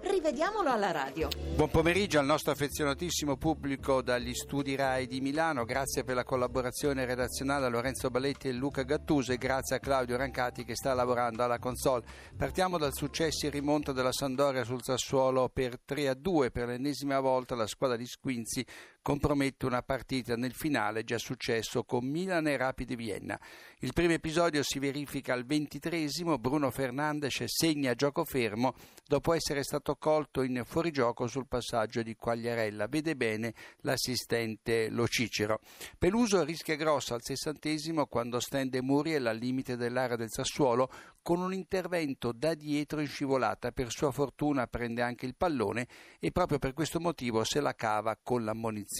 Rivediamolo alla radio. Buon pomeriggio al nostro affezionatissimo pubblico dagli studi RAI di Milano. Grazie per la collaborazione redazionale a Lorenzo Balletti e Luca Gattuso e grazie a Claudio Rancati che sta lavorando alla console. Partiamo dal successo in rimonta della Sandoria sul Sassuolo per 3 a 2 per l'ennesima volta la squadra di Squinzi compromette una partita nel finale già successo con Milan e Rapid Vienna. Il primo episodio si verifica al ventitresimo, Bruno Fernandes segna gioco fermo dopo essere stato colto in fuorigioco sul passaggio di Quagliarella. Vede bene l'assistente Lo Cicero. Peluso rischia grosso al sessantesimo quando stende Muriel al limite dell'area del Sassuolo con un intervento da dietro in scivolata. Per sua fortuna prende anche il pallone e proprio per questo motivo se la cava con l'ammonizione.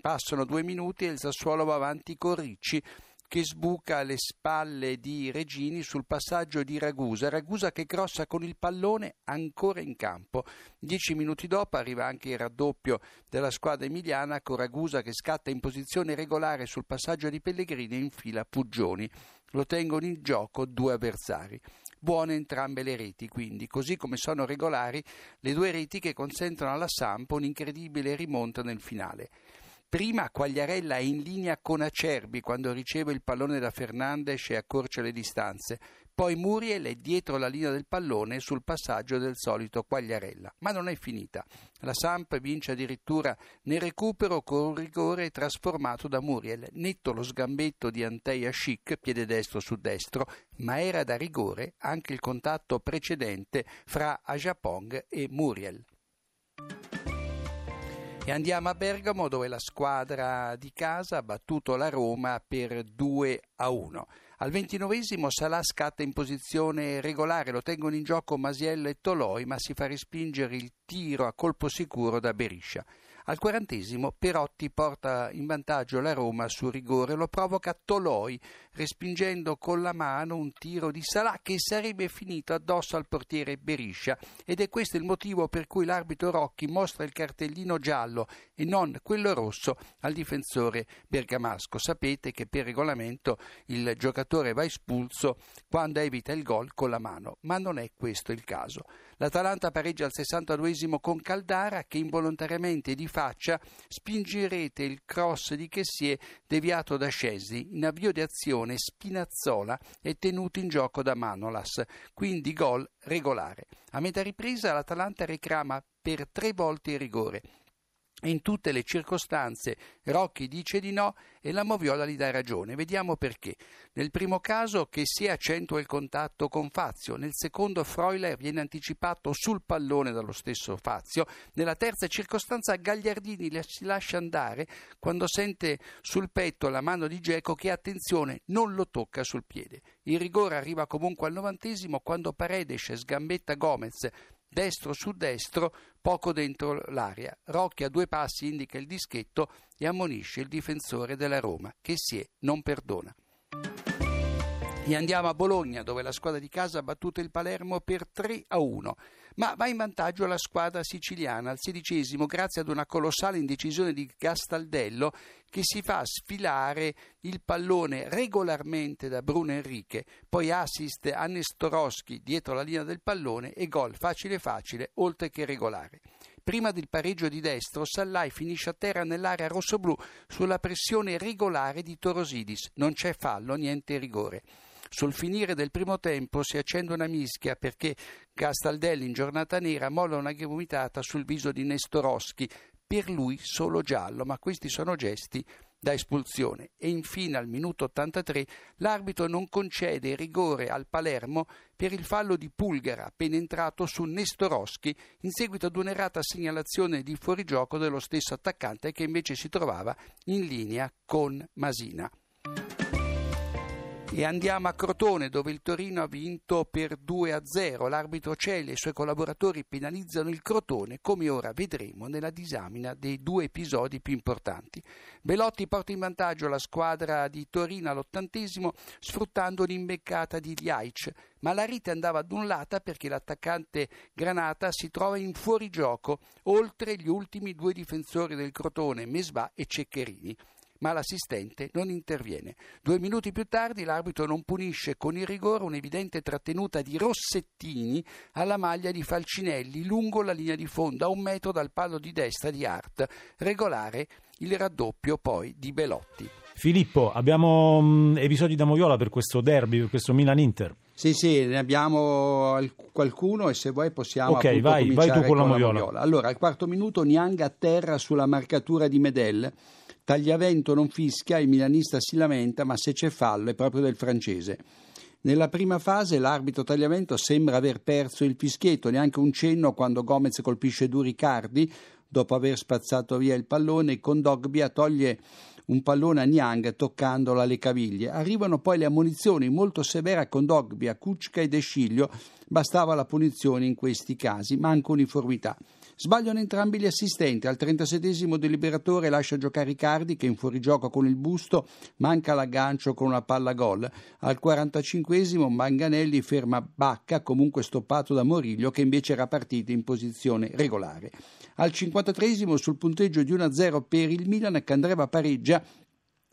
Passano due minuti e il Sassuolo va avanti con Ricci che sbuca alle spalle di Regini sul passaggio di Ragusa. Ragusa che crossa con il pallone ancora in campo. Dieci minuti dopo arriva anche il raddoppio della squadra emiliana con Ragusa che scatta in posizione regolare sul passaggio di Pellegrini e infila Puggioni lo tengono in gioco due avversari. Buone entrambe le reti, quindi, così come sono regolari le due reti che consentono alla Sampo un'incredibile rimonta nel finale. Prima Quagliarella è in linea con Acerbi quando riceve il pallone da Fernandes e accorcia le distanze. Poi Muriel è dietro la linea del pallone sul passaggio del solito Quagliarella. Ma non è finita. La Samp vince addirittura nel recupero con un rigore trasformato da Muriel. Netto lo sgambetto di Anteia Chic, piede destro su destro, ma era da rigore anche il contatto precedente fra Ajapong e Muriel. E andiamo a Bergamo dove la squadra di casa ha battuto la Roma per 2 a 1. Al ventinovesimo Salà scatta in posizione regolare, lo tengono in gioco Masiello e Toloi, ma si fa respingere il tiro a colpo sicuro da Beriscia. Al quarantesimo Perotti porta in vantaggio la Roma su rigore, lo provoca Toloi respingendo con la mano un tiro di Salà che sarebbe finito addosso al portiere Beriscia ed è questo il motivo per cui l'arbitro Rocchi mostra il cartellino giallo e non quello rosso al difensore bergamasco. Sapete che per regolamento il giocatore va espulso quando evita il gol con la mano, ma non è questo il caso. L'Atalanta pareggia al 62 con Caldara che involontariamente di faccia spinge in rete il cross di Chessier deviato da Scesi. In avvio di azione Spinazzola è tenuto in gioco da Manolas, quindi gol regolare. A metà ripresa l'Atalanta reclama per tre volte il rigore in tutte le circostanze Rocchi dice di no e la Moviola gli dà ragione. Vediamo perché. Nel primo caso che si accentua il contatto con Fazio, nel secondo Freuler viene anticipato sul pallone dallo stesso Fazio, nella terza circostanza Gagliardini si lascia andare quando sente sul petto la mano di Geco che attenzione non lo tocca sul piede. Il rigore arriva comunque al novantesimo quando Paredes sgambetta Gomez destro su destro, poco dentro l'area. Rocchi a due passi indica il dischetto e ammonisce il difensore della Roma, che si è non perdona. E andiamo a Bologna, dove la squadra di casa ha battuto il Palermo per 3 a 1 ma va in vantaggio la squadra siciliana al sedicesimo grazie ad una colossale indecisione di Gastaldello che si fa sfilare il pallone regolarmente da Bruno Enrique, poi assist a Nestorowski dietro la linea del pallone e gol facile facile oltre che regolare. Prima del pareggio di destro, Sallai finisce a terra nell'area rossoblù sulla pressione regolare di Torosidis. Non c'è fallo, niente rigore. Sul finire del primo tempo si accende una mischia perché Castaldelli in giornata nera molla una gomitata sul viso di Nestorowski, per lui solo giallo, ma questi sono gesti da espulsione. E infine al minuto 83 l'arbitro non concede rigore al Palermo per il fallo di Pulgara appena entrato su Nestorowski in seguito ad un'errata segnalazione di fuorigioco dello stesso attaccante che invece si trovava in linea con Masina. E andiamo a Crotone dove il Torino ha vinto per 2 a 0. L'arbitro Celi e i suoi collaboratori penalizzano il Crotone come ora vedremo nella disamina dei due episodi più importanti. Belotti porta in vantaggio la squadra di Torino all'ottantesimo sfruttando l'imbeccata di Liaic, ma la rete andava annullata perché l'attaccante Granata si trova in fuorigioco oltre gli ultimi due difensori del Crotone, Mesbà e Ceccherini ma l'assistente non interviene. Due minuti più tardi l'arbitro non punisce con il rigore un'evidente trattenuta di Rossettini alla maglia di Falcinelli lungo la linea di fondo a un metro dal palo di destra di Art, regolare il raddoppio poi di Belotti. Filippo, abbiamo mh, episodi da Moviola per questo derby, per questo Milan-Inter. Sì, sì, ne abbiamo qualcuno e se vuoi possiamo Ok, vai, vai tu con, con la Moviola. Moviola. Allora, al quarto minuto Niang a terra sulla marcatura di Medel Tagliavento non fischia, il milanista si lamenta, ma se c'è fallo è proprio del francese. Nella prima fase l'arbitro Tagliavento sembra aver perso il fischietto, neanche un cenno quando Gomez colpisce Duricardi, dopo aver spazzato via il pallone, con Dogbia toglie un pallone a Niang toccandolo alle caviglie. Arrivano poi le ammonizioni molto severe con Dogbia, Kuczka e De Sciglio. Bastava la punizione in questi casi, manca uniformità. Sbagliano entrambi gli assistenti. Al 37esimo deliberatore lascia giocare Riccardi che in fuorigioco con il busto manca l'aggancio con una palla gol. Al 45esimo Manganelli ferma Bacca, comunque stoppato da Moriglio che invece era partito in posizione regolare. Al 53esimo sul punteggio di 1-0 per il Milan Candreva pareggia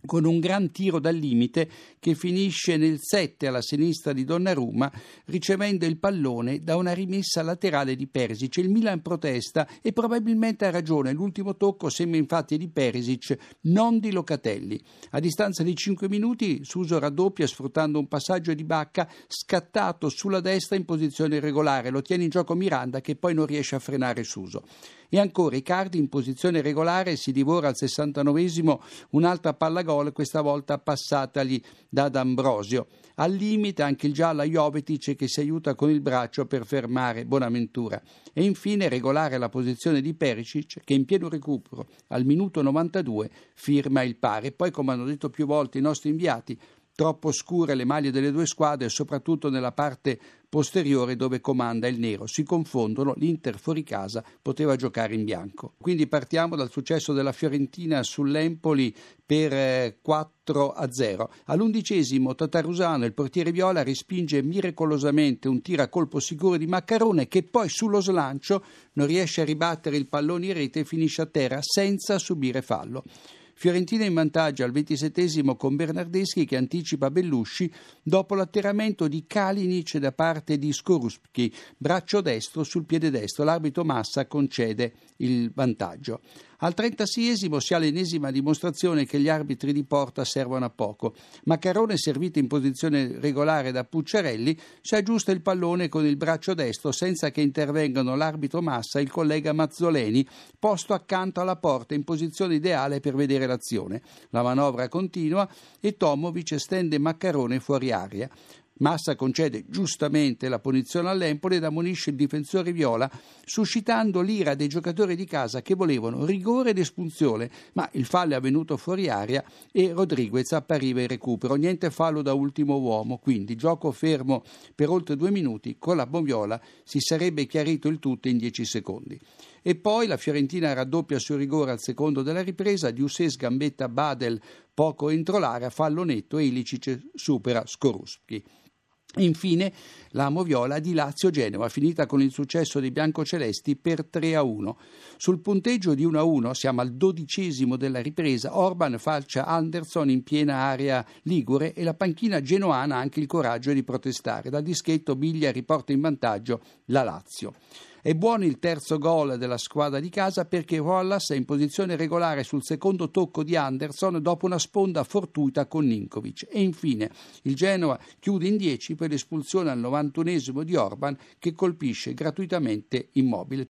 con un gran tiro dal limite che finisce nel 7 alla sinistra di Donnarumma ricevendo il pallone da una rimessa laterale di Perisic. Il Milan protesta e probabilmente ha ragione, l'ultimo tocco sembra infatti di Perisic, non di Locatelli. A distanza di 5 minuti Suso raddoppia sfruttando un passaggio di Bacca scattato sulla destra in posizione regolare, lo tiene in gioco Miranda che poi non riesce a frenare Suso. E ancora Icardi in posizione regolare si divora al 69esimo un'altra palla gol, questa volta passatagli da D'Ambrosio. Al limite anche il giallo a Jovetic che si aiuta con il braccio per fermare Bonaventura. E infine regolare la posizione di Perisic che in pieno recupero al minuto 92 firma il pari. Poi, come hanno detto più volte i nostri inviati, troppo scure le maglie delle due squadre, soprattutto nella parte posteriore dove comanda il nero. Si confondono, l'Inter fuori casa poteva giocare in bianco. Quindi partiamo dal successo della Fiorentina sull'Empoli per 4 eh, a 0. All'undicesimo Tatarusano, il portiere viola, respinge miracolosamente un tiro a colpo sicuro di Maccarone che poi sullo slancio non riesce a ribattere il pallone in rete e finisce a terra senza subire fallo. Fiorentina in vantaggio al ventisettesimo con Bernardeschi che anticipa Bellusci dopo l'atterramento di Kalinic da parte di Skorupski, braccio destro sul piede destro. L'arbitro Massa concede il vantaggio. Al 36esimo si ha l'ennesima dimostrazione che gli arbitri di porta servono a poco. Maccarone, servito in posizione regolare da Pucciarelli, si aggiusta il pallone con il braccio destro senza che intervengano l'arbitro Massa e il collega Mazzoleni, posto accanto alla porta in posizione ideale per vedere l'azione. La manovra continua e Tomovic estende Maccarone fuori aria. Massa concede giustamente la punizione all'Empoli ed ammonisce il difensore viola, suscitando l'ira dei giocatori di casa che volevano rigore ed espulsione, ma il fallo è avvenuto fuori aria e Rodriguez appariva in recupero. Niente fallo da ultimo uomo, quindi gioco fermo per oltre due minuti. Con la Boviola si sarebbe chiarito il tutto in dieci secondi. E poi la Fiorentina raddoppia sul rigore al secondo della ripresa, Diusses gambetta Badel poco entro l'area, fallo netto e Ilicic supera Skorupski. Infine la Moviola di Lazio-Genova, finita con il successo dei biancocelesti per 3-1. Sul punteggio di 1-1, siamo al dodicesimo della ripresa, Orban falcia Anderson in piena area ligure e la panchina genoana ha anche il coraggio di protestare. Dal dischetto Biglia riporta in vantaggio la Lazio. È buono il terzo gol della squadra di casa perché Wallace è in posizione regolare sul secondo tocco di Anderson dopo una sponda fortuita con Ninkovic. E infine il Genoa chiude in 10 per l'espulsione al 91esimo di Orban che colpisce gratuitamente Immobile.